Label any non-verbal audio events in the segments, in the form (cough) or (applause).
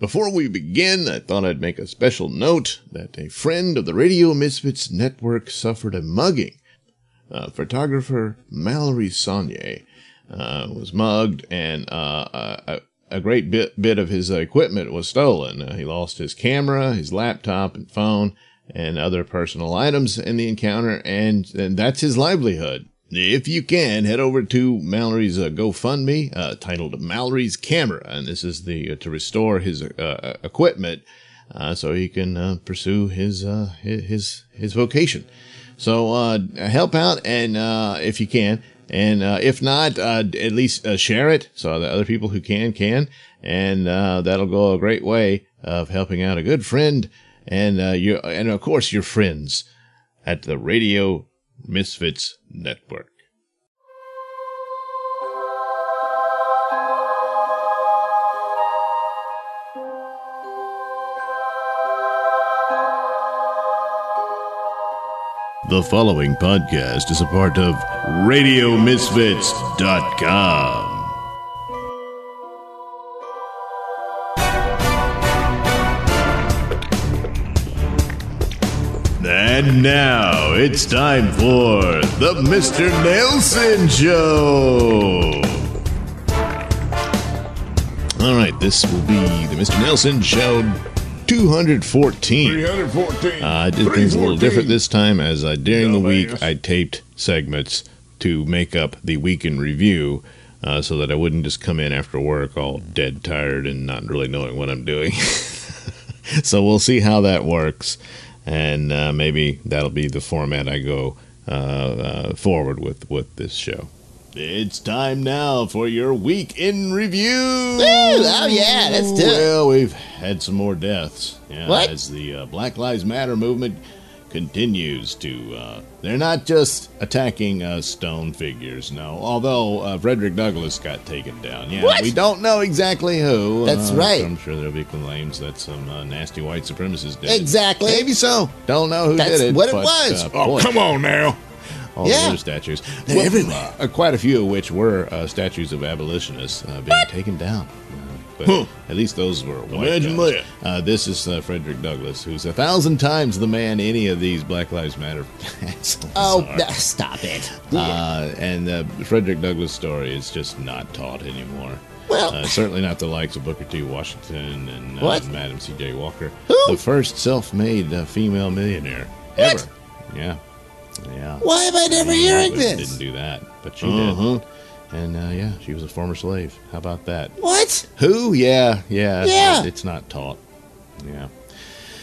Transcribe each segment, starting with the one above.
Before we begin, I thought I'd make a special note that a friend of the Radio Misfits network suffered a mugging. Uh, photographer Mallory Saunier uh, was mugged, and uh, a, a, great bit, bit of his equipment was stolen. Uh, he lost his camera, his laptop, and phone, and other personal items in the encounter, and, and that's his livelihood. If you can, head over to Mallory's uh, GoFundMe, uh, titled Mallory's Camera, and this is the uh, to restore his uh, uh, equipment, uh, so he can pursue his his his vocation. So help out, and if you can, and if not, at least share it so that other people who can can, and that'll go a great way of helping out a good friend, and you and of course your friends at the Radio Misfits Network. The following podcast is a part of RadioMisfits.com. And now it's time for the Mr. Nailsin Show. All right, this will be the Mr. Nailsin Show 214. 314. Uh, I did things a little different this time as uh, during the week I taped segments to make up the week in review uh, so that I wouldn't just come in after work all dead tired and not really knowing what I'm doing. (laughs) so we'll see how that works and uh, maybe that'll be the format I go uh, uh, forward with with this show. It's time now for your week in review. Woo! Oh yeah, let's do it. Well, we've had some more deaths. Yeah, what? As the uh, Black Lives Matter movement continues to. Uh, they're not just attacking uh, stone figures, no. Although uh, Frederick Douglass got taken down. Yeah, what? we don't know exactly who. That's uh, right. I'm sure there'll be claims that some uh, nasty white supremacists did. Exactly. Maybe so. Don't know who That's did it. what it but, was. uh, oh, boy, come on now. all Yeah. the other statues. They're everywhere. uh, quite a few of which were uh, statues of abolitionists uh, being taken down. Uh, but Huh. at least those were white Imagine that. Uh, this is uh, Frederick Douglass, who's a thousand times the man any of these Black Lives Matter (laughs) assholes Oh, are. stop it. Uh, and the Frederick Douglass story is just not taught anymore. Well- uh, certainly not the likes of Booker T. Washington and uh? Madam C.J. Walker, Who? the first self-made uh, female millionaire What? ever. Yeah, yeah. Why am I never Yeah, hearing but this? Didn't do that, but she Uh-huh. did. And uh, yeah, she was a former slave. How about that? What? Who? Yeah, yeah. Yeah. it- it's not taught. Yeah.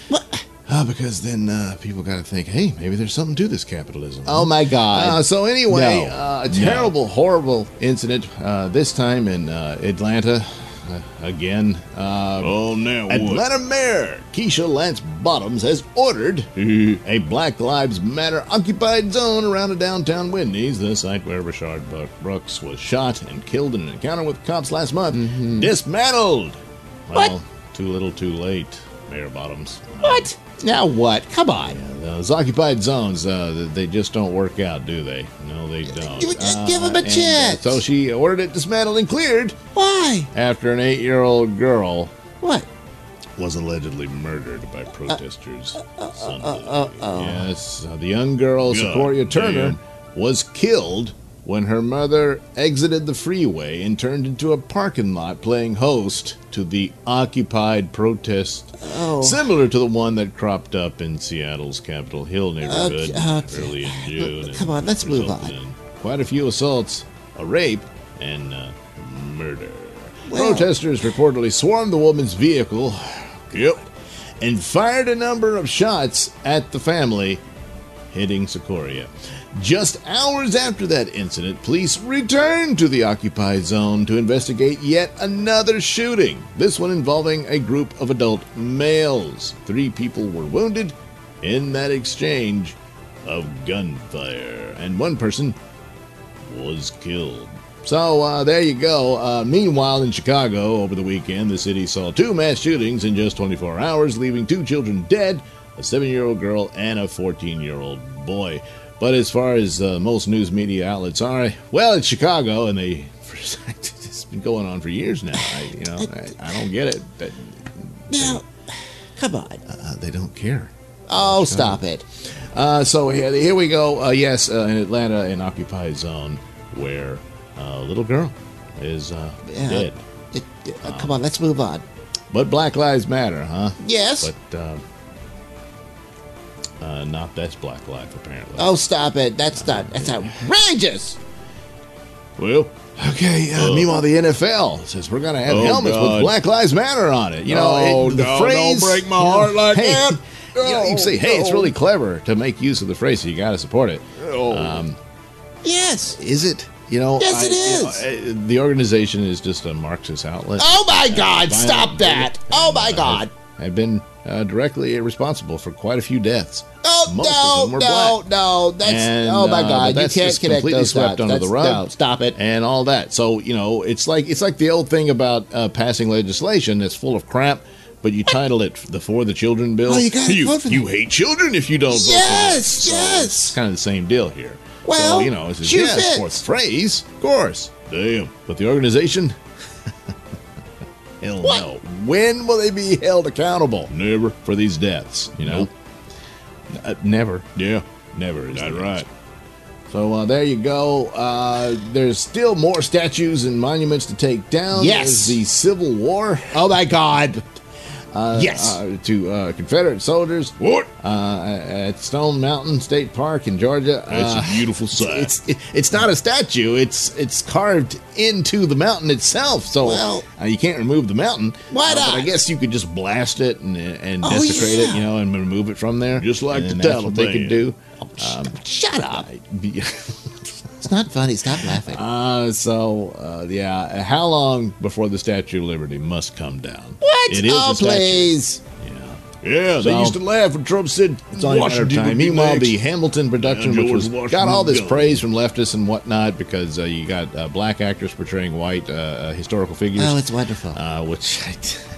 What? Uh, because then uh, people got to think, hey, maybe there's something to this capitalism. Oh my God. Uh, so anyway, No. uh, a No. terrible, horrible incident. Uh, this time in uh, Atlanta, uh, again. Uh, Oh, now what? Atlanta Mayor Keisha Lance Bottoms has ordered (laughs) a Black Lives Matter occupied zone around a downtown Wendy's, the site where Rayshard Brooks was shot and killed in an encounter with cops last month, dismantled. What? Well, too little, too late, Mayor Bottoms. What? Now what? Come on. Those occupied zones, uh, they just don't work out, do they? No, they don't. You would just Uh, them a and, uh, chance. so she ordered it dismantled and cleared Why? after an eight-year-old girl What? was allegedly murdered by protesters Sunday. uh-oh. Yes, uh, the young girl, Secoriea Turner, was killed when her mother exited the freeway and turned into a parking lot playing host to the occupied protest Oh. similar to the one that cropped up in Seattle's Capitol Hill neighborhood okay. early in June. Come on, let's move on. Quite a few assaults, a rape, and uh, murder. Well- Protesters reportedly swarmed the woman's vehicle. Yep. And fired a number of shots at the family, hitting Secoriea. Just hours after that incident, police returned to the occupied zone to investigate yet another shooting, this one involving a group of adult males. Three people were wounded in that exchange of gunfire, and one person was killed. So uh, there you go. Uh, meanwhile, in Chicago over the weekend, the city saw two mass shootings in just 24 hours, leaving two children dead a seven year old girl and a 14 year old boy. But as far as uh, most news media outlets are, well, it's Chicago, and they (laughs) it's been going on for years now. I, you know, I, I don't get it. That Now, come on. Uh, they don't care. Oh, stop it. Uh, so here, here we go. Uh, yes, uh, in Atlanta, an occupied zone where a little girl is uh, dead. It- uh, come on, let's move on. But Black Lives Matter, huh? Yes. But uh, uh, not that's Black Life, apparently. oh, stop it. That's not. That's outrageous. Well, okay. Uh, meanwhile, the NFL says we're going to have Oh, helmets God. with Black Lives Matter on it. You know, Oh, it- the no, phrase. don't break my heart like hey, that. (laughs) You, know, you say, "Hey, it's Oh, really clever to make use of the phrase, so you got to support it." Oh. Um, Yes. Is it? You know, Yes, it it is. the organization is just a Marxist outlet. Oh my God! Violent Stop that! Oh my and, uh, God! Have been uh, directly responsible for quite a few deaths. Oh Most no, no, black. no! That's And, oh my uh, God! but You can't connect completely those swept dots. under the That's- rug. No, stop it! and all that. So you know, it's like it's like the old thing about uh, passing legislation that's full of crap, but you title it the For the Children bill. Oh, you gotta you, you hate children if you don't vote for Yes. So yes. It's kind of the same deal here. Well, so, you know, it's shoe yes, fourth phrase, of course. Damn, but the organization. (laughs) Hell What? no. When will they be held accountable? Never for these deaths. You know, Uh, never. Yeah, never. Is That's the right. So uh, there you go. Uh, there's still more statues and monuments to take down. Yes. There's the Civil War. Oh my God! Yes. Uh, to uh, Confederate soldiers. What? Uh, at Stone Mountain State Park in Georgia. That's Uh, a beautiful sight. it's it, it's not a statue. It's it's carved into the mountain itself. So Well- uh, you can't remove the mountain. Why Uh, but not? I guess you could just blast it and and Oh, desecrate it, you know, and remove it from there, Just like And the that's what they could do. Shut up! (laughs) It's not funny. Stop laughing. Uh, so uh, yeah, how long before the Statue of Liberty must come down? what? It is oh, a statue. please! Yeah. yeah, they So- used to laugh when Trump said It's only a matter of Washington time. Meanwhile, next. the Hamilton production, Yeah, which was Washington got all this praise from leftists and whatnot because uh, you got uh, black actors portraying white uh, uh, historical figures. Oh, it's wonderful. uh, which (laughs) I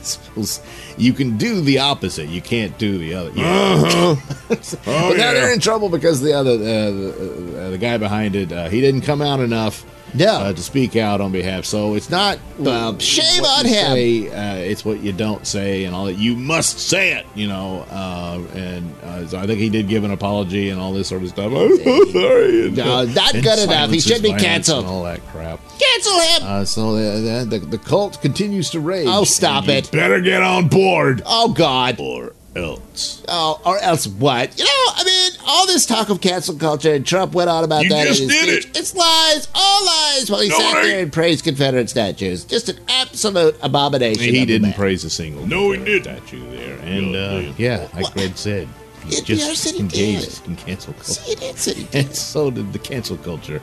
suppose you can do the opposite. You can't do the other. Yeah. Uh-huh. (laughs) but Oh, now yeah. they're in trouble because the other, uh, the, uh, the guy behind it, uh, he didn't come out enough. No. uh, to speak out on behalf. So it's not Well, shame on him. say, uh, it's what you don't say and all that. You must say it, you know. Uh, and uh, so I think he did give an apology and all this sort of stuff. I'm so sorry. No, uh, not good enough. He should be canceled. All that crap. Cancel him! Uh, so the, the, the cult continues to rage. oh, stop it! better get on board Oh God! or else. Oh, or else what? You know, I mean, all this talk of cancel culture, and Trump went on about You that. in just his did speech. it. It's lies, all lies. While he No, sat it there and praised Confederate statues, just an absolute abomination. He didn't man. praise a single No, he didn't. statue there. And Yeah, uh, yeah. yeah, like What? Greg said, he Yeah, yes, just he engaged did. in cancel culture. See, it is. He did. (laughs) And so did the cancel culture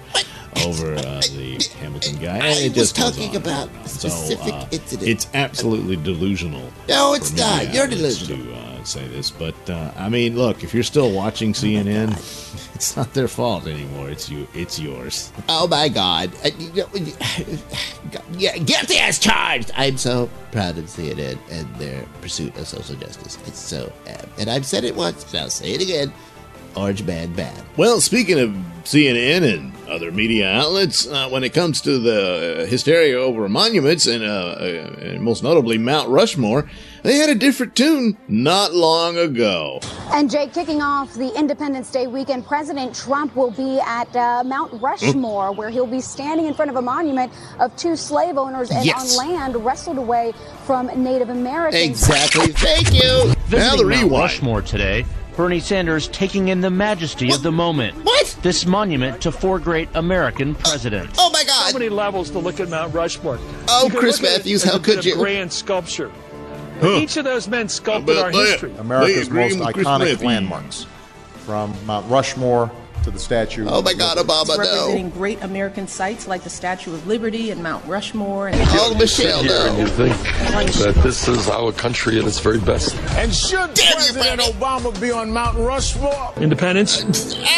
over uh, the Hamilton guy. I And it was just goes talking about on and on. a specific incident. It's absolutely delusional. No, it's not. media You're delusional. To uh, say this, but uh, I mean, look, if you're still watching (laughs) CNN, (laughs) it's not their fault anymore. It's you. It's yours. (laughs) Oh my God! Uh, (sighs) Yeah, get the ass charged! I'm so proud of CNN and their pursuit of social justice. It's so, and I've said it once, and I'll say it again. Orange man bad. Well, speaking of CNN and other media outlets, uh, when it comes to the uh, hysteria over monuments and, uh, uh, and most notably Mount Rushmore, they had a different tune not long ago. And Jake, kicking off the Independence Day weekend, President Trump will be at uh, Mount Rushmore, where he'll be standing in front of a monument of two slave owners and Yes. on land wrestled away from Native Americans. Exactly. Thank you. Now Visiting the Mount rewind. Rushmore today, Bernie Sanders taking in the majesty of the moment. What? This monument to four great American presidents. Oh my so God! many levels to look at Mount Rushmore. Oh, Chris look it Matthews, how could of you? Grand sculpture. Huh. Each of those men sculpted our that? history. America's most iconic Matthews. landmarks, from Mount Rushmore to the Statue. Oh of my God, Liberty. Obama, representing no. great American sites like the Statue of Liberty and Mount Rushmore. And Oh, Michelle, here and you think that this is our country at its very best. And should Damn President Bernie. Obama be on Mount Rushmore? Independence,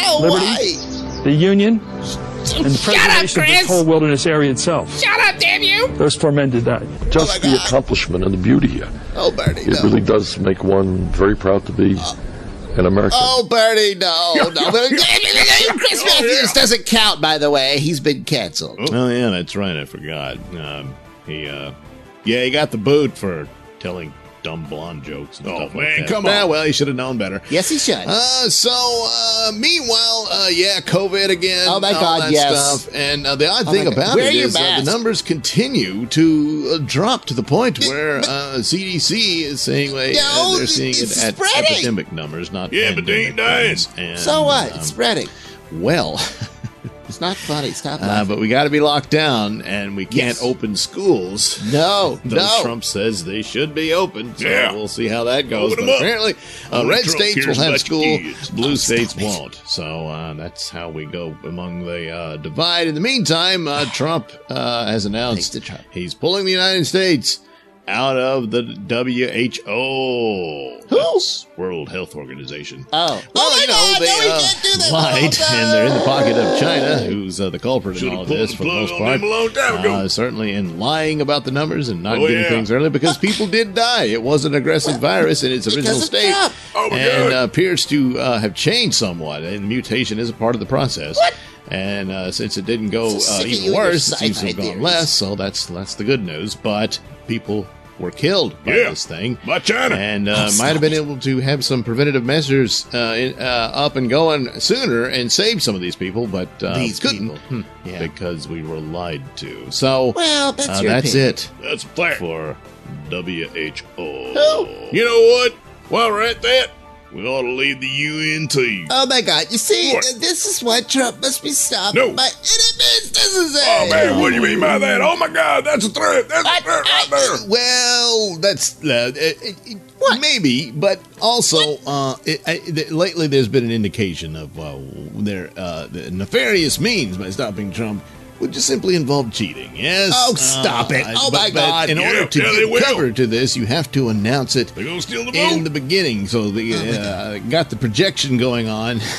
Oh, Liberty. why? the Union, and the preservation of this whole wilderness area itself. Shut up, damn you! Those four men did that. Oh Just my the God. accomplishment and the beauty here. Oh, Bernie, It no. really does make one very proud to be an American. Oh, (laughs) Bernie, no, no. Chris Matthews doesn't count, by the way. He's been canceled. Oh yeah, that's right. I forgot. Um, he, uh, yeah, he got the boot for telling dumb blonde jokes. And Oh, stuff like man, that. come Yeah, on. well, he should have known better. Yes, he should. Uh, so, uh, meanwhile, uh, yeah, COVID again. Oh, my all God, that yes. Stuff. And uh, the odd Oh, thing about Wear it your is uh, the numbers continue to uh, drop to the point where (laughs) uh, CDC is saying well, No, they're seeing it at spreading. epidemic numbers, not Yeah, but they ain't dying. And, so what? um, it's spreading. well, (laughs) It's not funny. Stop uh, but we got to be locked down, and we can't Yes. open schools. no, Though no. Trump says they should be open, so Yeah. we'll see how that goes. Open But 'em apparently, uh, red Trump states will have school, kids. blue Oh, states won't. So uh, that's how we go among the uh, divide. In the meantime, uh, (sighs) Trump uh, has announced Trump. he's pulling the United States out of the WHO, Who's World Health Organization. Oh. Well, oh my you know, God, they no, we uh, can't do that. lied, Oh, and they're in the pocket of China, who's uh, the culprit in Should've all of this for the most part. them a long time. Uh, certainly in lying about the numbers and not Oh, getting yeah. things early because (laughs) people did die. It was an aggressive virus in its original state, Oh, and God. uh, appears to uh, have changed somewhat. And mutation is a part of the process. And uh, since it didn't go uh, sick of you even worse, it seems to have gone theories. less. So that's that's the good news. But people were killed by Yeah. this thing By China. and Oh, uh, might have been able to have some preventative measures uh, in, uh, up and going sooner and save some of these people, but uh, These couldn't people. Hmm, yeah. because we were lied to. So Well, that's uh, your that's it That's a fact. for WHO. You know what? While we're at that, we ought to leave the UN too. Oh my God! You see, What? this is why Trump must be stopped. No. by enemies. This is it. Oh man, what do you mean by that? Oh my God, that's a threat. That's a threat right there. Well, that's uh, it, it, maybe, but also uh, it, I, th- lately there's been an indication of uh, their uh, the nefarious means by stopping Trump would just simply involve cheating. Yes. Oh, stop it. I- Oh, but- my but God. In Yeah, order to yeah, they give will. cover to this, you have to announce it steal the in the beginning. So the uh, got the projection going on. (laughs)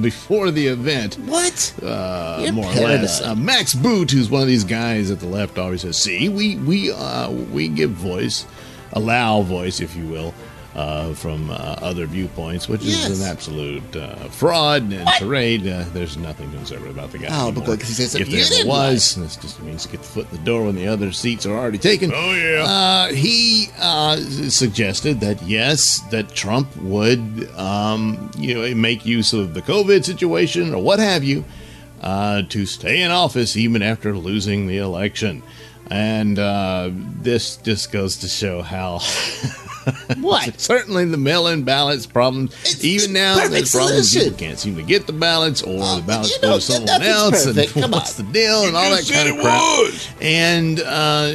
Before the event, What? uh, You're more or less. Uh, Max Boot, who's one of these guys at the left, always says, "See, we we uh, we give voice, allow voice, if you will." Uh, from uh, other viewpoints, which Yes. is an absolute uh, fraud and charade. Uh, there's nothing conservative about the guy. Oh, anymore. because he says if you there ever didn't was, this just means to get the foot in the door when the other seats are already taken. Oh, yeah. Uh, he uh, suggested that yes, that Trump would, um, you know, make use of the COVID situation or what have you, uh, to stay in office even after losing the election. And uh, this just goes to show how. (laughs) (laughs) What? Certainly, the mail-in ballots problems. It's even the now, perfect there's problems. solution. People can't seem to get the ballots, or Oh, the ballots you go to someone else, perfect. and Come what's on. the deal, and You all that kind of it crap was. and uh,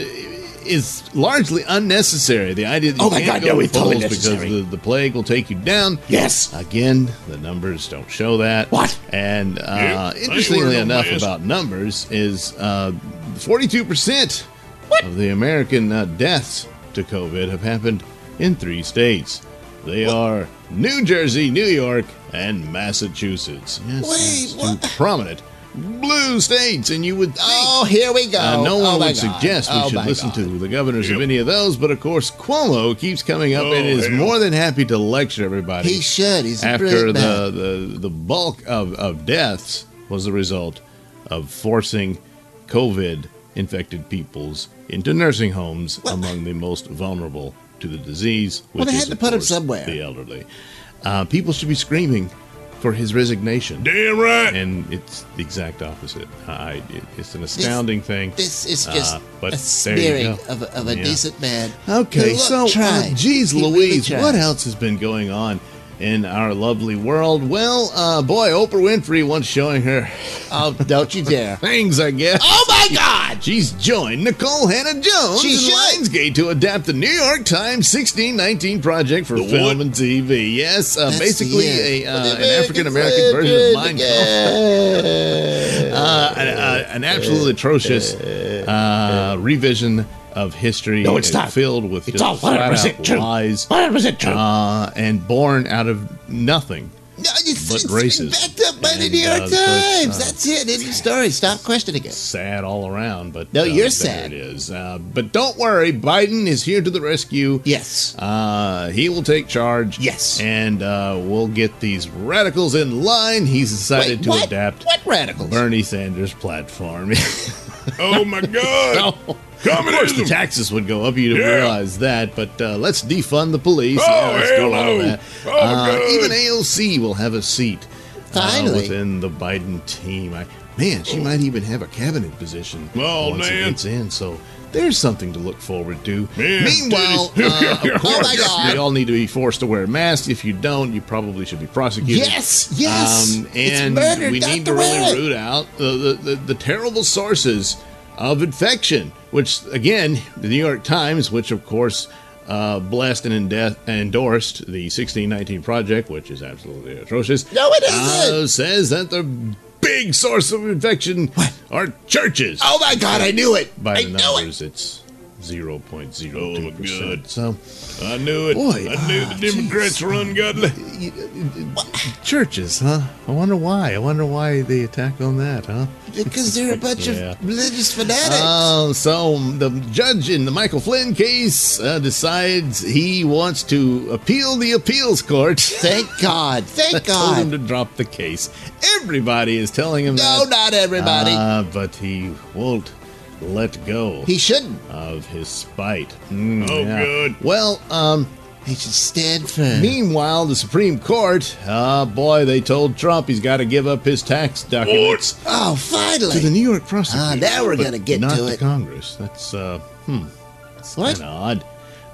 is largely unnecessary. The idea that you Oh my can't God, go no, to it's totally because necessary. the, the plague will take you down. Yes. Again, the numbers don't show that. What? And uh, Yeah, interestingly enough, mask. about numbers is uh, forty-two percent of the American uh, deaths to COVID have happened in three states. They are New Jersey, New York, and Massachusetts. Yes, Wait, two prominent blue states, and you would think Oh, here we go. uh, no Oh, one my would God. suggest we Oh, should listen God. to the governors of any of those, but of course Cuomo keeps coming up and Oh, is hell. more than happy to lecture everybody. He should. He's after the, the the bulk of, of deaths was the result of forcing COVID infected peoples into nursing homes Well- among the most vulnerable to the disease. Well, which they is, had to put put 'em course, somewhere. The elderly. Uh, people should be screaming for his resignation Damn right. and it's the exact opposite. I, it, it's an astounding thing. This is just Uh, but a there smearing of a, of a Yeah. decent man. Okay, who, look, so uh, geez, He Louise, tried. what else has been going on in our lovely world? Well, uh, boy, Oprah Winfrey once showing her Oh, don't you dare! (laughs) things, I guess. Oh my God! She's joined Nikole Hannah-Jones She and. Lionsgate to adapt the New York Times 1619 project for The film what? and TV. Yes, uh, basically a, uh, an African American version of Mein Kampf. (laughs) uh, an, uh, an absolutely atrocious uh, revision of history. No, it's uh, not. Filled with It's just all flat 100% true. lies. 100% true. Uh, and born out of nothing. No, it's, but it's racist. backed up by the New York uh, so it's, Times. uh, That's it. End of story. Stop questioning it. Sad all around, but No, uh, you're there sad. It is, uh, but don't worry. Biden is here to the rescue. Yes. Uh, he will take charge. Yes. And uh, we'll get these radicals in line. He's decided Wait, to what? adapt What radicals? Bernie Sanders' platform. (laughs) oh my God. (laughs) No. Of course, the taxes would go up. You'd Yeah. realize that. But uh, let's defund the police. Oh, yeah, let's do all of that. Oh, Uh, good. even AOC will have a seat uh, Finally. within the Biden team. I, man, she might even have a cabinet position Oh, once man. it gets in. So there's something to look forward to. Man, Meanwhile, (laughs) titties. uh, Oh, my God. they all need to be forced to wear a mask. If you don't, you probably should be prosecuted. Yes, yes. Um, It's and murder we need to to really root out the, the, the, the terrible sources of infection, which, again, the New York Times, which of course uh, blessed and ende- endorsed the 1619 Project, which is absolutely atrocious. No, it isn't. Uh, says that the big source of infection are churches. Oh my God, I knew it. By I the knew numbers, it's 0.02%. Oh, good. So, I knew it. Boy, I knew the Democrats were ungodly. churches, huh? I wonder why. I wonder why they attack on that, huh? It. Because they're a bunch (laughs) Yeah. of religious fanatics. Uh, so the judge in the Michael Flynn case uh, decides he wants to appeal the appeals court. (laughs) Thank God. Thank that told him to drop the case. Everybody is telling him No, that. not everybody. Uh, but he won't let go he shouldn't. of his spite. Mm, Oh, good. Well, um, He should stand firm. meanwhile, the Supreme Court, uh, boy, they told Trump he's got to give up his tax documents. oh, finally! To the. New York prosecutor. Ah, now we're gonna get not to to it. Congress. That's uh, hmm, What? kind of odd.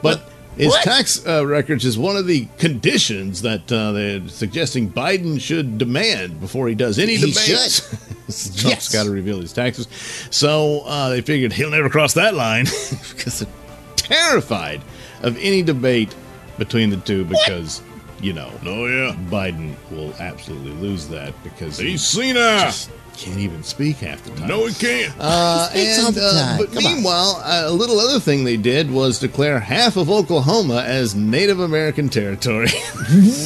But his What? tax uh, records is one of the conditions that uh, they're suggesting Biden should demand before he does any debate. He debates. (laughs) Trump's Yes. got to reveal his taxes. So uh, they figured he'll never cross that line (laughs) because they're terrified of any debate between the two because, you know, Oh, yeah. Biden will absolutely lose that because he He's senile. just can't even speak half the time. No, he can't. Uh, He and, uh, but Come meanwhile, uh, a little other thing they did was declare half of Oklahoma as Native American territory. (laughs)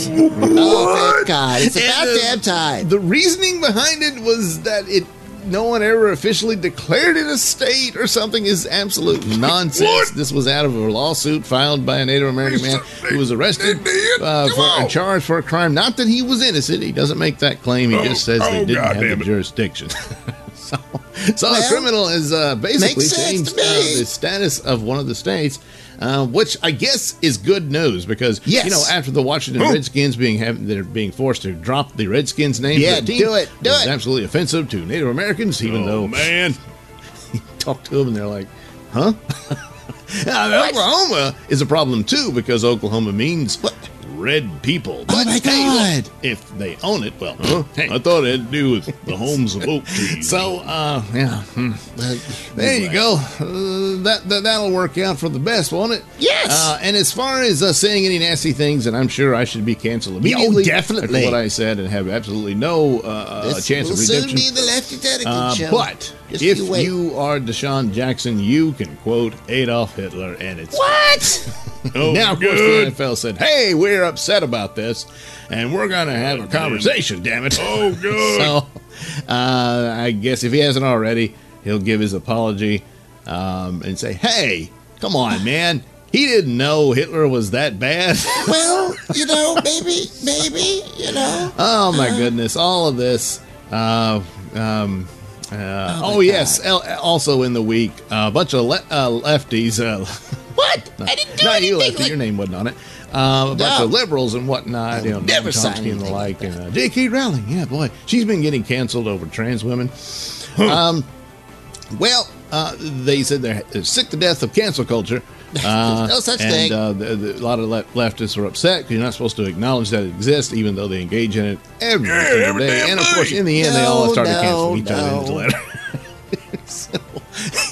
Oh, thank God. It's about And, damn time. the reasoning behind it was that it no one ever officially declared it a state or something is absolute (laughs) nonsense. What? This was out of a lawsuit filed by a Native American man who was arrested uh, for, and charged for a crime. Not that he was innocent. He doesn't make that claim. He Oh, just says they oh, didn't have the jurisdiction. (laughs) so, so Well, the criminal is uh, basically changed uh, the status of one of the states. Uh, which I guess is good news because Yes. you know after the Washington Oh. Redskins being have, they're being forced to drop the Redskins name, Yeah, the team, do it, do it. absolutely offensive to Native Americans, even oh, though man. (laughs) talk to them and they're like, huh? (laughs) Now, Oklahoma is a problem too because Oklahoma means red people. Oh, But my hey, look, God. if they own it, well, Huh? hey. I thought it had to do with the homes of oak trees. (laughs) So, uh, yeah, hmm. There you go. Uh, that, that that'll work out for the best, won't it? Yes. Uh, and as far as uh, saying any nasty things, and I'm sure I should be canceled immediately. definitely. what I said and have absolutely no uh, uh, this chance will of soon redemption. be the Lefty Tentacle Uh, show. but Just if you you are DeSean Jackson, you can quote Adolf Hitler, and it's What? (laughs) oh, now. Of course, good. the NFL said, "Hey, we're upset about this, and we're going to have a conversation. Damn it!" Oh, (laughs) good. so, uh, I guess if he hasn't already, he'll give his apology um, and say, "Hey, come on, man." He didn't know Hitler was that bad. (laughs) well, you know, maybe, maybe, you know. Oh my goodness! All of this. Uh, um, uh, oh yes. El- also in the week, a bunch of le- uh, lefties. Uh, (laughs) What? (laughs) I didn't do not you, lefty. like- Your name wasn't on it. Uh, a bunch No. of liberals and whatnot. You know, never Chomsky and the like. like and uh, J.K. Rowling. Yeah, boy, she's been getting canceled over trans women. Um, well, uh, they said they're sick to death of cancel culture. Uh, (laughs) No such and, thing. Uh, the, the, a lot of le- leftists are upset because you're not supposed to acknowledge that it exists, even though they engage in it every Yeah, single every day. damn And of course, in the end, they all No, started no, canceling each other in letter. (laughs) so,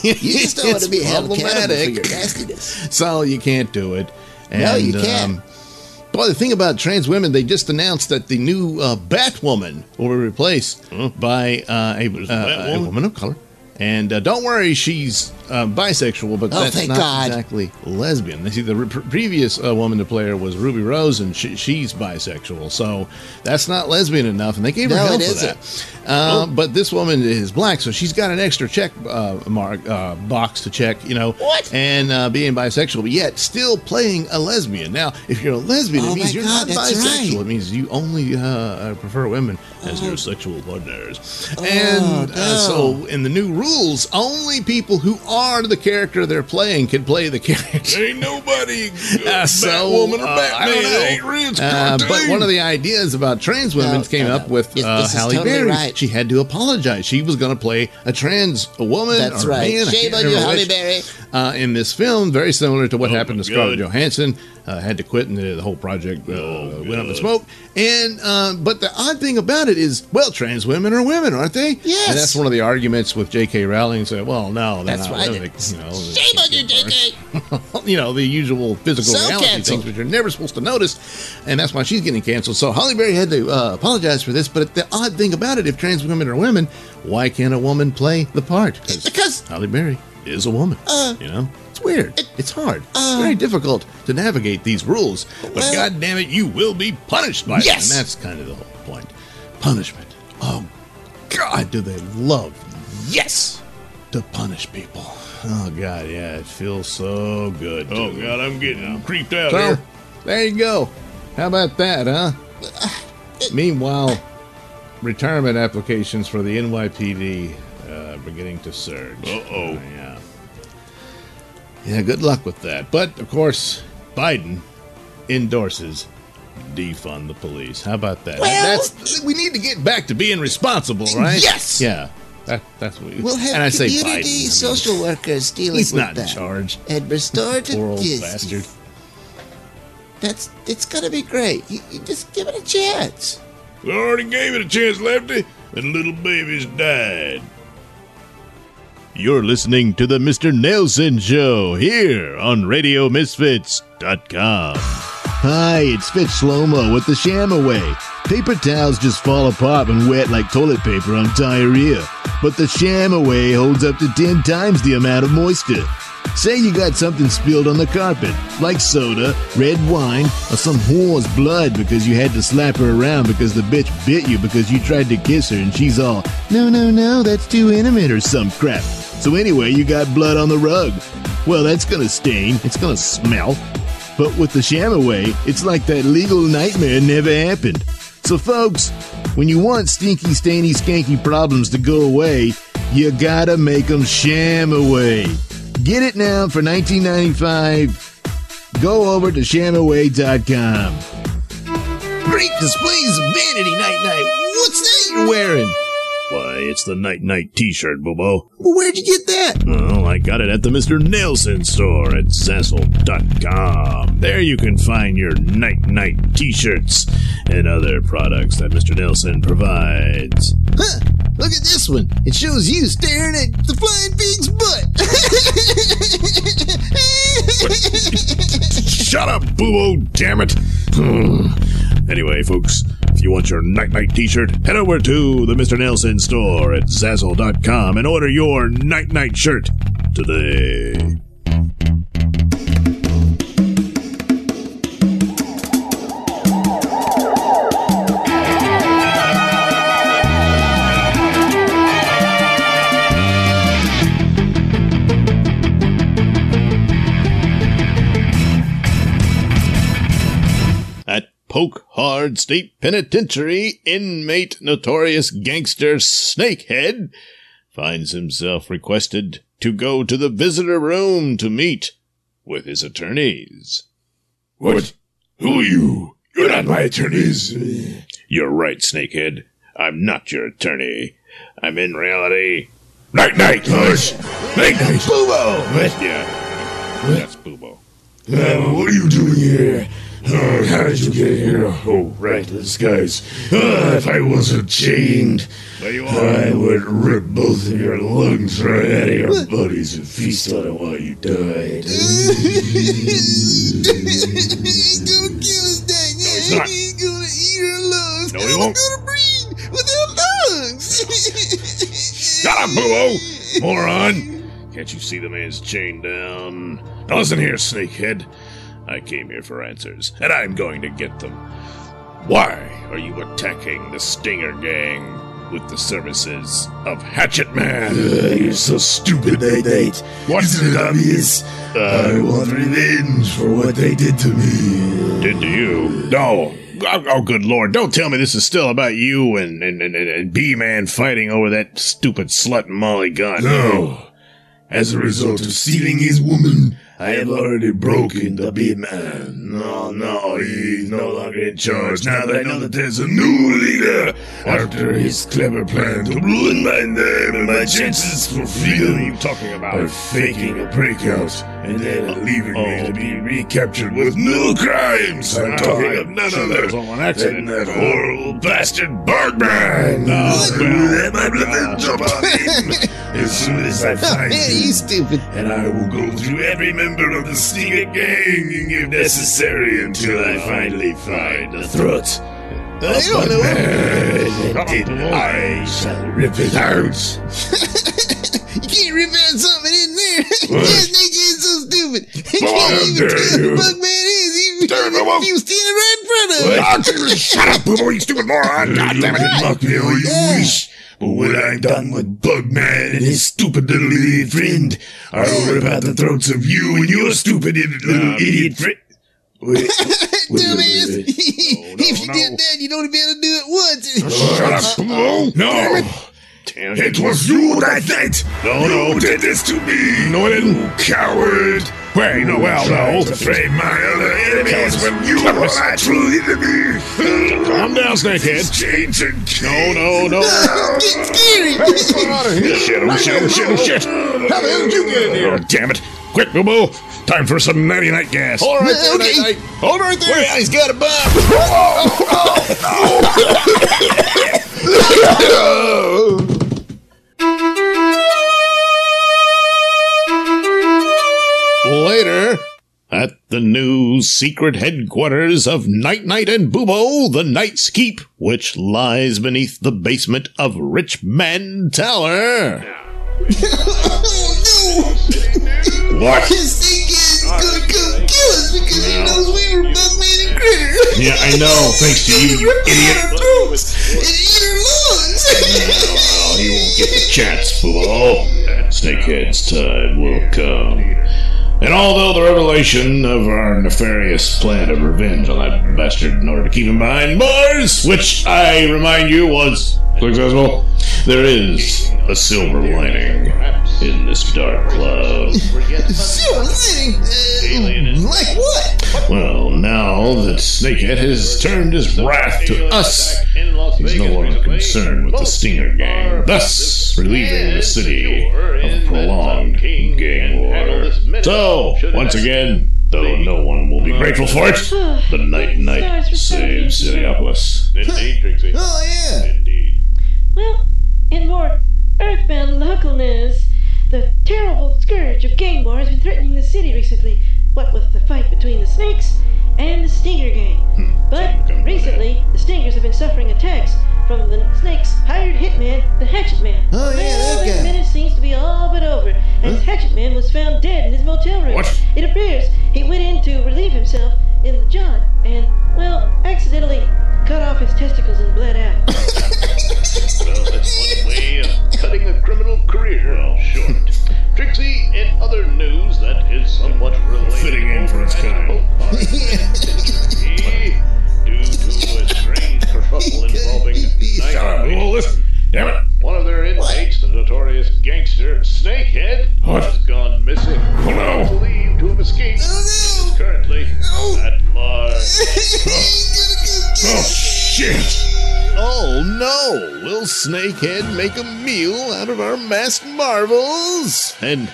You (laughs) just don't want to it's be held accountable for problematic. your nastiness. So you can't do it. And, um, No, you can't. boy, the thing about trans women, they just announced that the new uh, Batwoman will be replaced by uh, a, uh, a woman of color. And uh, don't worry, she's uh, bisexual, but Oh, that's not God. exactly lesbian. They see, the re- previous uh, woman to play her was Ruby Rose, and she, she's bisexual. So that's not lesbian enough, and they gave her No, hell for isn't. that. Uh, But this woman is black, so she's got an extra check uh, mark uh, box to check, you know. What? And uh, being bisexual, but yet still playing a lesbian. Now, if you're a lesbian, Oh it means you're God, not bisexual. right. It means you only prefer women as Oh. your sexual partners. and uh, no. so, in the new rules. Only people who are the character they're playing can play the (laughs) character. Ain't nobody (laughs) Uh, so, Batwoman or uh, I Batman. don't know. Ain't Rich Uh, but one of the ideas about trans women No, came no, up no. with Yes, uh, Halle totally Berry. right. She had to apologize. She was going to play a trans woman. That's or right. Man, I Shame can't on you, remember Halle Berry. Uh, in this film, very similar to what Oh, happened to my Scarlett Johansson. Uh, had to quit, and the, the whole project uh, Oh, went up in God. smoke. And uh, but the odd thing about it is, well, trans women are women, aren't they? Yes. And that's one of the arguments with J.K. Rowling. Say, well, no, That's not right. women. You know, Shame on you, JK. (laughs) you know, the usual physical So reality canceled. things which you're never supposed to notice, and that's why she's getting canceled. So Halle Berry had to uh, apologize for this. But the odd thing about it, if trans women are women, why can't a woman play the part? Because Halle Berry is a woman. Uh, you know, it's weird. it's hard. uh, it's very difficult to navigate these rules. But well- God damn it, you will be punished by Yes! it. And that's kind of the whole point. Punishment. Oh God, do they love yes to punish people? Oh God, yeah, it feels so good. Oh dude. God, I'm getting creeped out So, here. there you go. How about that, huh? Meanwhile, retirement applications for the NYPD uh, beginning to surge. Uh-oh. yeah. Yeah, good luck with that. But, of course, Biden endorses defund the police. How about that? Well- that's we need to get back to being responsible, right? Yes! Yeah. That, that's what we We'll have and I say Biden. I community mean, social workers dealing he's with not in that. charge. And restorative Poor old justice. bastard. That's it's gonna be great. You, you just give it a chance. We already gave it a chance, Lefty, and little babies died. You're listening to the Mr. Nailsin Show here on RadioMisfits.com. Hi, it's Fitz Shlomo with the Sham Away. Paper towels just fall apart when wet like toilet paper on diarrhea, but the Sham Away holds up to 10 times the amount of moisture. Say you got something spilled on the carpet, like soda, red wine, or some whore's blood because you had to slap her around because the bitch bit you because you tried to kiss her and she's all, no, no, no, that's too intimate or some crap. So anyway, you got blood on the rug. Well, that's gonna stain, it's gonna smell. But with the sham away, it's like that legal nightmare never happened. So folks, when you want stinky, stainy, skanky problems to go away, you gotta make them sham away. Get it now for 19.95. Go over to shamaway.com. Great displays of vanity Night Knight. What's that you're wearing? Why, it's the Night Knight T-shirt, Bobo. Well, where'd you get that? Oh, I got it at the Mr. Nailsin store at Zazzle.com. There you can find your Night Knight T-shirts and other products that Mr. Nailsin provides. Huh, look at this one. It shows you staring at the flying pig's butt. (laughs) Shut up, Boo! Damn it! Hmm. anyway, folks, if you want your Night Knight T-shirt, head over to the Mr. Nailsin store at Zazzle.com and order your Night Knight shirt today. Poke Hard State Penitentiary, inmate notorious gangster Snakehead finds himself requested to go to the visitor room to meet with his attorneys. What? Who are you? You're not my attorneys. You're right, Snakehead. I'm not your attorney. I'm in reality. Night Knight, Hush! Night Knight! Boobo! Yeah. That's Boobo. Uh, what are you doing here? Uh, how did you get here? Oh, right, this guy's. Uh, if I wasn't chained, I would rip both of your lungs right out of your bodies and feast on it while you died. (laughs) He's gonna kill us, Dad. Yeah, he's not. He's gonna eat our lungs. No, he won't. He's gonna breathe with our lungs. (laughs) Shut up, Boo! Moron! Can't you see the man's chained down? Now listen here, Snakehead. I came here for answers, and I'm going to get them. Why are you attacking the Stinger Gang with the services of Hatchet Man? you're so stupid, Nate Nate. What? Isn't it obvious? Uh, I want revenge for what they did to me. Did to you? No. oh, oh, good lord! Don't tell me this is still about you and and and, and B Man fighting over that stupid slut Molly Gunn. No. As a result of stealing his woman, I have already broken the big man. No, no, he's no longer in charge now that I know that there's a new leader. After his clever plan to ruin my name and my chances for freedom, you talking about? by faking a breakout and then oh. leaving me to be oh. recaptured with new crimes. I'm talking of none other than that oh. horrible bastard Birdman. Let my revenge upon him ah. (laughs) as soon as I find (laughs) Man, you stupid. And I will go through every member of the Stinger gang if necessary until I finally find the throat. I shall rip it out. You can't rip out something in there. What? Just make it so stupid. You can't even tell you. who Bugman is. Dare if you, Bobo. you standing right in front of. What? Shut up, Boobo, you stupid moron! God damn it, you me all you wish. But when I'm done with Bugman and his stupid little idiot friend, I will rip out the throats of you and your stupid little idiot friend. (laughs) Wait, wait, Dumbass. wait, wait. (laughs) if you did that, you'd only be able to do it once. Shut up, uh, Boobo! Uh, no! Damn It was you that night! No, no. You did this to me! No, I didn't. You coward! Wait, no, well, Tried no. to frame my other enemies when you were my true enemy! Calm down, Snakehead. Change and No, no, no. Get scary. shit, oh shit, oh shit, oh shit. How the hell did you get in here? Oh, damn it. Quick, Bilbo. Time for some natty night gas. All right, there, Okay. Night Knight. Hold right there. Well, he's got a bomb. (laughs) Oh, oh, oh. Later, at the new secret headquarters of Night Knight and Boobo, the Night's Keep, which lies beneath the basement of Rich Man Tower. (laughs) What? His thing us because he knows we were Bugman and Critter. Yeah, I know. Thanks to you, you (laughs) idiot. And eat our lungs. You won't get the chance, fool. Snakehead's time will come. And although the revelation of our nefarious plan of revenge on that bastard in order to keep him behind bars, which I remind you was successful, there is a silver lining in this dark cloud. Silver lining? Uh, like what? Well, now that Snakehead has turned his wrath to us, he's no longer concerned with the Stinger Gang, thus relieving the city of a prolonged gang war. So, once again, though no one will be grateful for it, the (sighs) Night Knight saves Cityopolis. Indeed, Trixie. Oh, yeah. Indeed. Well, in more earthbound localness, the terrible scourge of gang war has been threatening the city recently, what with the fight between the snakes and the Stinger gang. But recently, the Stingers have been suffering attacks from the snakes' hired hitman, the Hatchet Man. Oh, yeah, that guy. menace seems to be all but over, as Hatchet Man was found dead in his motel room. What? And,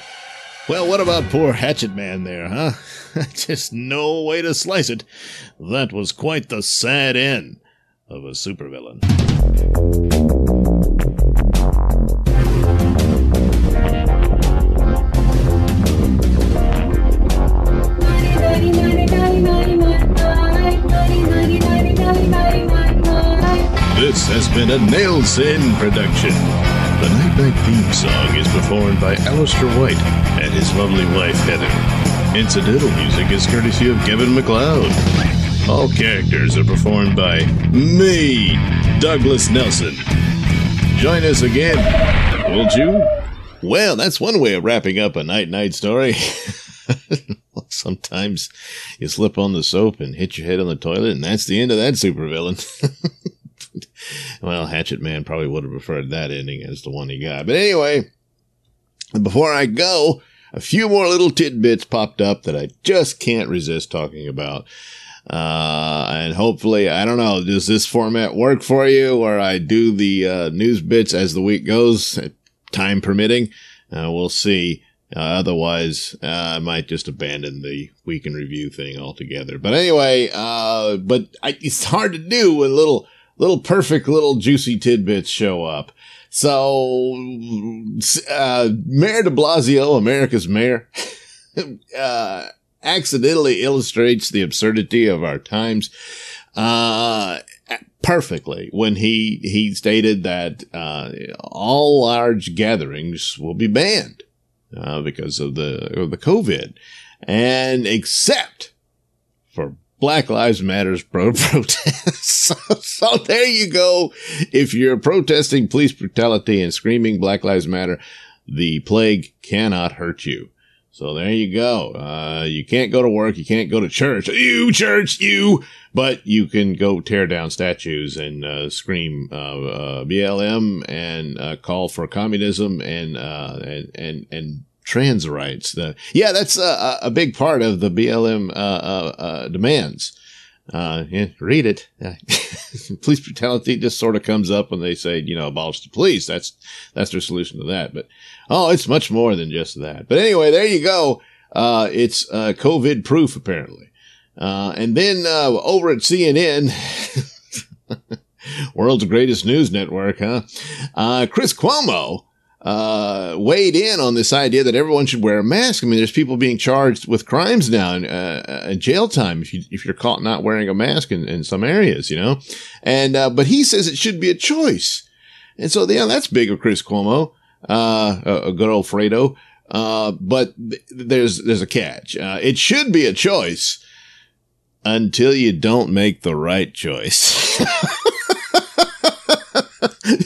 well, what about poor Hatchet Man there, huh? (laughs) Just no way to slice it. That was quite the sad end of a supervillain. This has been a Nailsin production. The Night Knight theme song is performed by Alistair White and his lovely wife Heather. Incidental music is courtesy of Kevin MacLeod. All characters are performed by me, Douglas Nailsin. Join us again, won't you? Well, that's one way of wrapping up a Night Knight story. (laughs) Sometimes you slip on the soap and hit your head on the toilet, and that's the end of that supervillain. (laughs) well, Hatchet Man probably would have preferred that ending as the one he got. But anyway, before I go, a few more little tidbits popped up that I just can't resist talking about. Uh, and hopefully, I don't know, does this format work for you where I do the uh, news bits as the week goes, time permitting? Uh, we'll see. Uh, otherwise, uh, I might just abandon the week in review thing altogether. But anyway, uh, but I, it's hard to do when little, little perfect little juicy tidbits show up. So, uh, Mayor de Blasio, America's mayor, (laughs) uh, accidentally illustrates the absurdity of our times, uh, perfectly when he, he stated that, uh, all large gatherings will be banned, uh, because of the, of the COVID and except for Black Lives Matters pro (laughs) protests. so, so, there you go. If you're protesting police brutality and screaming Black Lives Matter, the plague cannot hurt you. So there you go. Uh, you can't go to work. You can't go to church. You church, you. But you can go tear down statues and uh, scream uh, uh BLM and uh, call for communism and uh, and and and trans rights. The, yeah, that's a, a big part of the BLM uh, uh, uh, demands. Uh, yeah, read it. (laughs) police brutality just sort of comes up when they say, you know, abolish the police. That's that's their solution to that. But oh, it's much more than just that. But anyway, there you go. Uh, it's uh, COVID proof apparently. and then over at CNN. (laughs) World's greatest news network, huh? Chris Cuomo uh, weighed in on this idea that everyone should wear a mask. I mean, there's people being charged with crimes now and uh, jail time if you if you're caught not wearing a mask in, in some areas, you know. And uh, but he says it should be a choice, and so yeah, that's big of Chris Cuomo, uh, a good old Fredo. Uh, but th- there's there's a catch. Uh, it should be a choice until you don't make the right choice. (laughs)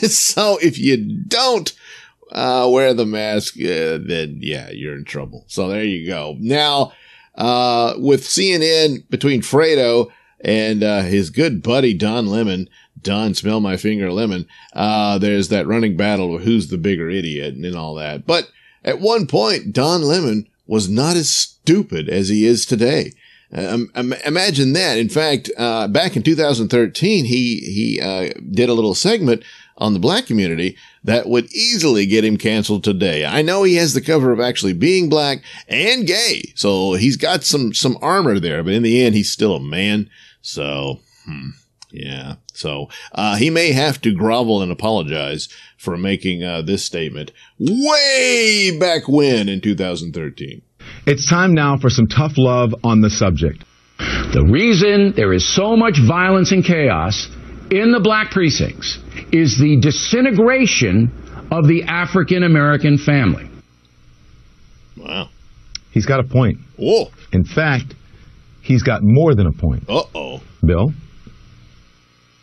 so if you don't uh, wear the mask, uh, then yeah, you're in trouble. So there you go. Now, uh, with CNN between Fredo and, uh, his good buddy Don Lemon, Don Smell My Finger Lemon, uh, there's that running battle of who's the bigger idiot and, and all that. But at one point, Don Lemon was not as stupid as he is today. Um, imagine that. In fact, uh, back in 2013, he he uh, did a little segment on the black community that would easily get him canceled today. I know he has the cover of actually being black and gay, so he's got some some armor there. But in the end, he's still a man. So, hmm, yeah. So uh, he may have to grovel and apologize for making uh, this statement way back when in 2013. It's time now for some tough love on the subject. The reason there is so much violence and chaos in the black precincts is the disintegration of the African American family. Wow. He's got a point. Whoa. In fact, he's got more than a point. Uh oh. Bill?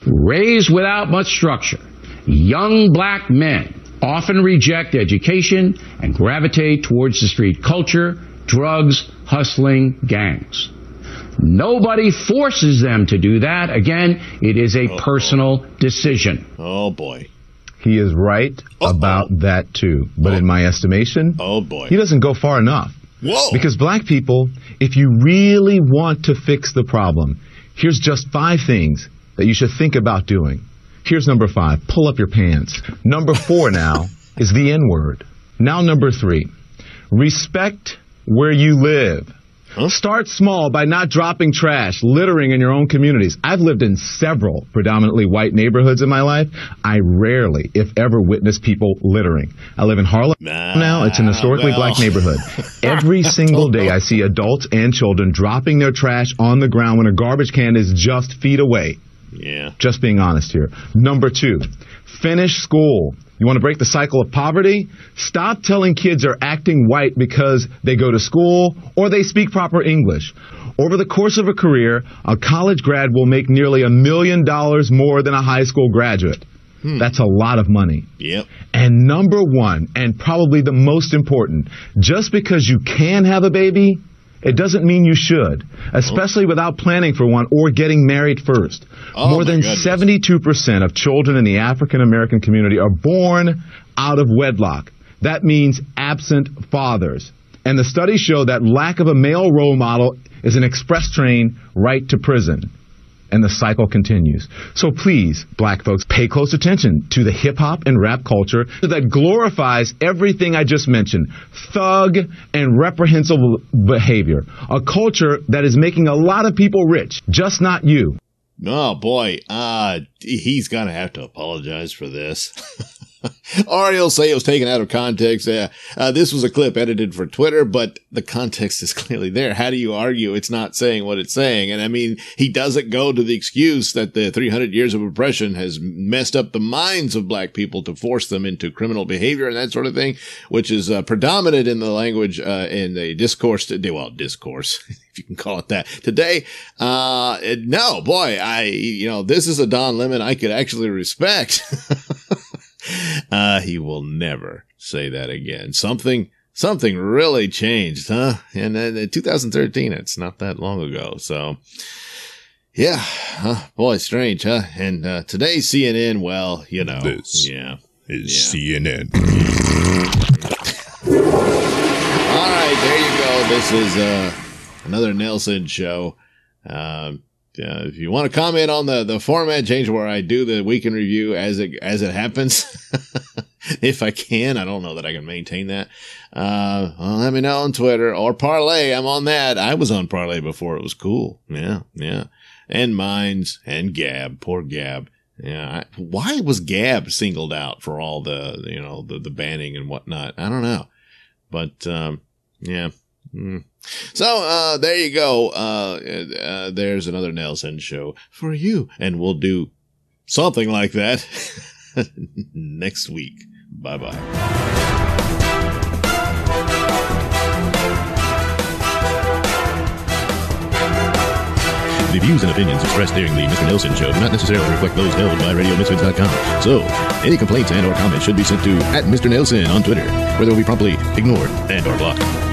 Raised without much structure, young black men often reject education and gravitate towards the street culture drugs, hustling gangs. Nobody forces them to do that. Again, it is a oh, personal decision. Oh boy. He is right Uh-oh. about that too. But oh. in my estimation, oh boy. He doesn't go far enough. Whoa. Because black people, if you really want to fix the problem, here's just five things that you should think about doing. Here's number five. Pull up your pants. Number four (laughs) now is the N word. Now number three. Respect where you live. Huh? Start small by not dropping trash, littering in your own communities. I've lived in several predominantly white neighborhoods in my life. I rarely, if ever, witness people littering. I live in Harlem nah, now. It's an historically well. black neighborhood. (laughs) Every single day I see adults and children dropping their trash on the ground when a garbage can is just feet away. Yeah. Just being honest here. Number two, finish school. You want to break the cycle of poverty? Stop telling kids are acting white because they go to school or they speak proper English. Over the course of a career, a college grad will make nearly a million dollars more than a high school graduate. Hmm. That's a lot of money. Yep. And number one, and probably the most important, just because you can have a baby It doesn't mean you should, especially oh. without planning for one or getting married first. Oh, More than goodness. 72% of children in the African American community are born out of wedlock. That means absent fathers. And the studies show that lack of a male role model is an express train right to prison. And the cycle continues. So please, black folks, pay close attention to the hip hop and rap culture that glorifies everything I just mentioned. Thug and reprehensible behavior. A culture that is making a lot of people rich, just not you. Oh boy, uh, he's gonna have to apologize for this. (laughs) (laughs) or he'll say it was taken out of context. Uh, uh, this was a clip edited for Twitter, but the context is (laughs) clearly there. How do you argue it's not saying what it's saying? And I mean, he doesn't go to the excuse that the 300 years of oppression has messed up the minds of black people to force them into criminal behavior and that sort of thing, which is uh, predominant in the language, uh, in the discourse today. Well, discourse, (laughs) if you can call it that today. Uh, no, boy, I, you know, this is a Don Lemon I could actually respect. Uh, (laughs) he will never say that again. Something, something really changed, huh? And then in 2013, it's not that long ago. So, yeah, huh? boy, strange, huh? And uh, today's CNN, well, you know, This yeah, is CNN. All right, there you go. This is uh, another Nailsin show. Um, uh, if you want to comment on the, the format change where I do the weekend review as it as it happens, (laughs) if I can, I don't know that I can maintain that. Uh, well, let me know on Twitter or Parler. I'm on that. I was on Parler before it was cool. Yeah, yeah. And Minds and Gab. Poor Gab. Yeah. I, why was Gab singled out for all the you know the the banning and whatnot? I don't know. But um, yeah. Mm. So uh, there you go. Uh, uh, there's another Nailsin show for you, and we'll do something like that (laughs) next week. Bye bye. The views and opinions expressed during the Mr. Nailsin Show do not necessarily reflect those held by RadioMisfits.com. So, any complaints and or comments should be sent to at Mr. Nailsin on Twitter, where they will be promptly ignored and or blocked.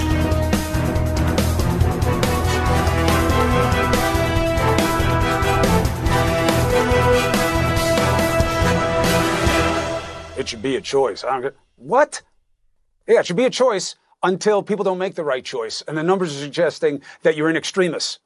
It should be a choice. I don't get what? Yeah, it should be a choice until people don't make the right choice, and the numbers are suggesting that you're an extremis.